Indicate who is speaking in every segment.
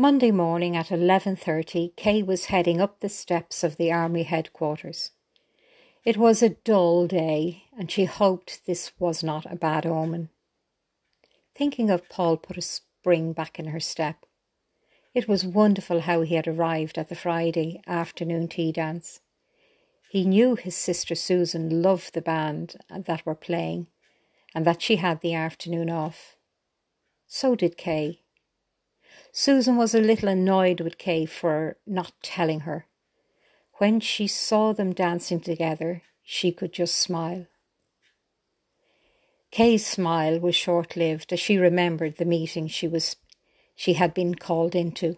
Speaker 1: Monday morning at 11:30, Kay was heading up the steps of the army headquarters. It was a dull day, and she hoped this was not a bad omen. Thinking of Paul put a spring back in her step. It was wonderful how he had arrived at the Friday afternoon tea dance. He knew his sister Susan loved the band that were playing, and that she had the afternoon off. So did Kay. Susan was a little annoyed with Kay for not telling her. When she saw them dancing together, she could just smile. Kay's smile was short lived as she remembered the meeting she was she had been called into.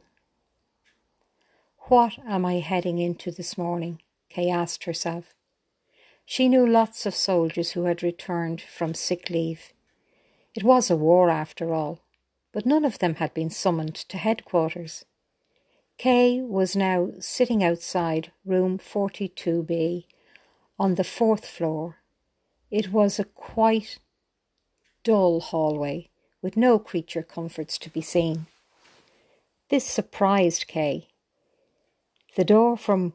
Speaker 1: What am I heading into this morning? Kay asked herself. She knew lots of soldiers who had returned from sick leave. It was a war after all but none of them had been summoned to headquarters. Kay was now sitting outside room 42B on the fourth floor. It was a quite dull hallway with no creature comforts to be seen. This surprised Kay. The door from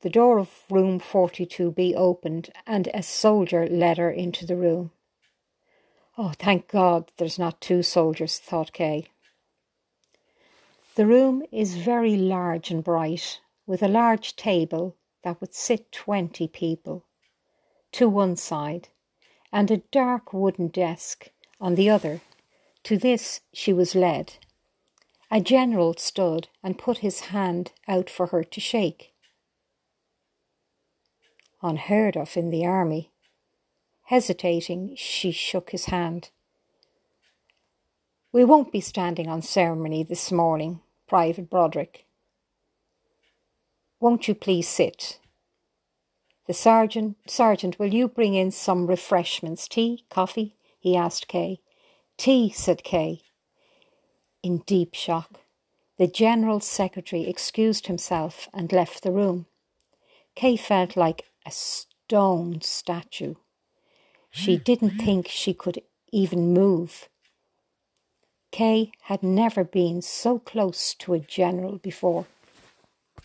Speaker 1: the door of room 42B opened and a soldier led her into the room. Oh, thank God there's not two soldiers, thought Kay. The room is very large and bright, with a large table that would sit twenty people to one side, and a dark wooden desk on the other. To this she was led. A general stood and put his hand out for her to shake. Unheard of in the army, Hesitating, she shook his hand. We won't be standing on ceremony this morning, Private Broderick. Won't you please sit? The sergeant, sergeant, will you bring in some refreshments, tea, coffee? he asked Kay. Tea, said Kay. In deep shock, the general secretary excused himself and left the room. Kay felt like a stone statue. She didn't think she could even move. Kay had never been so close to a general before.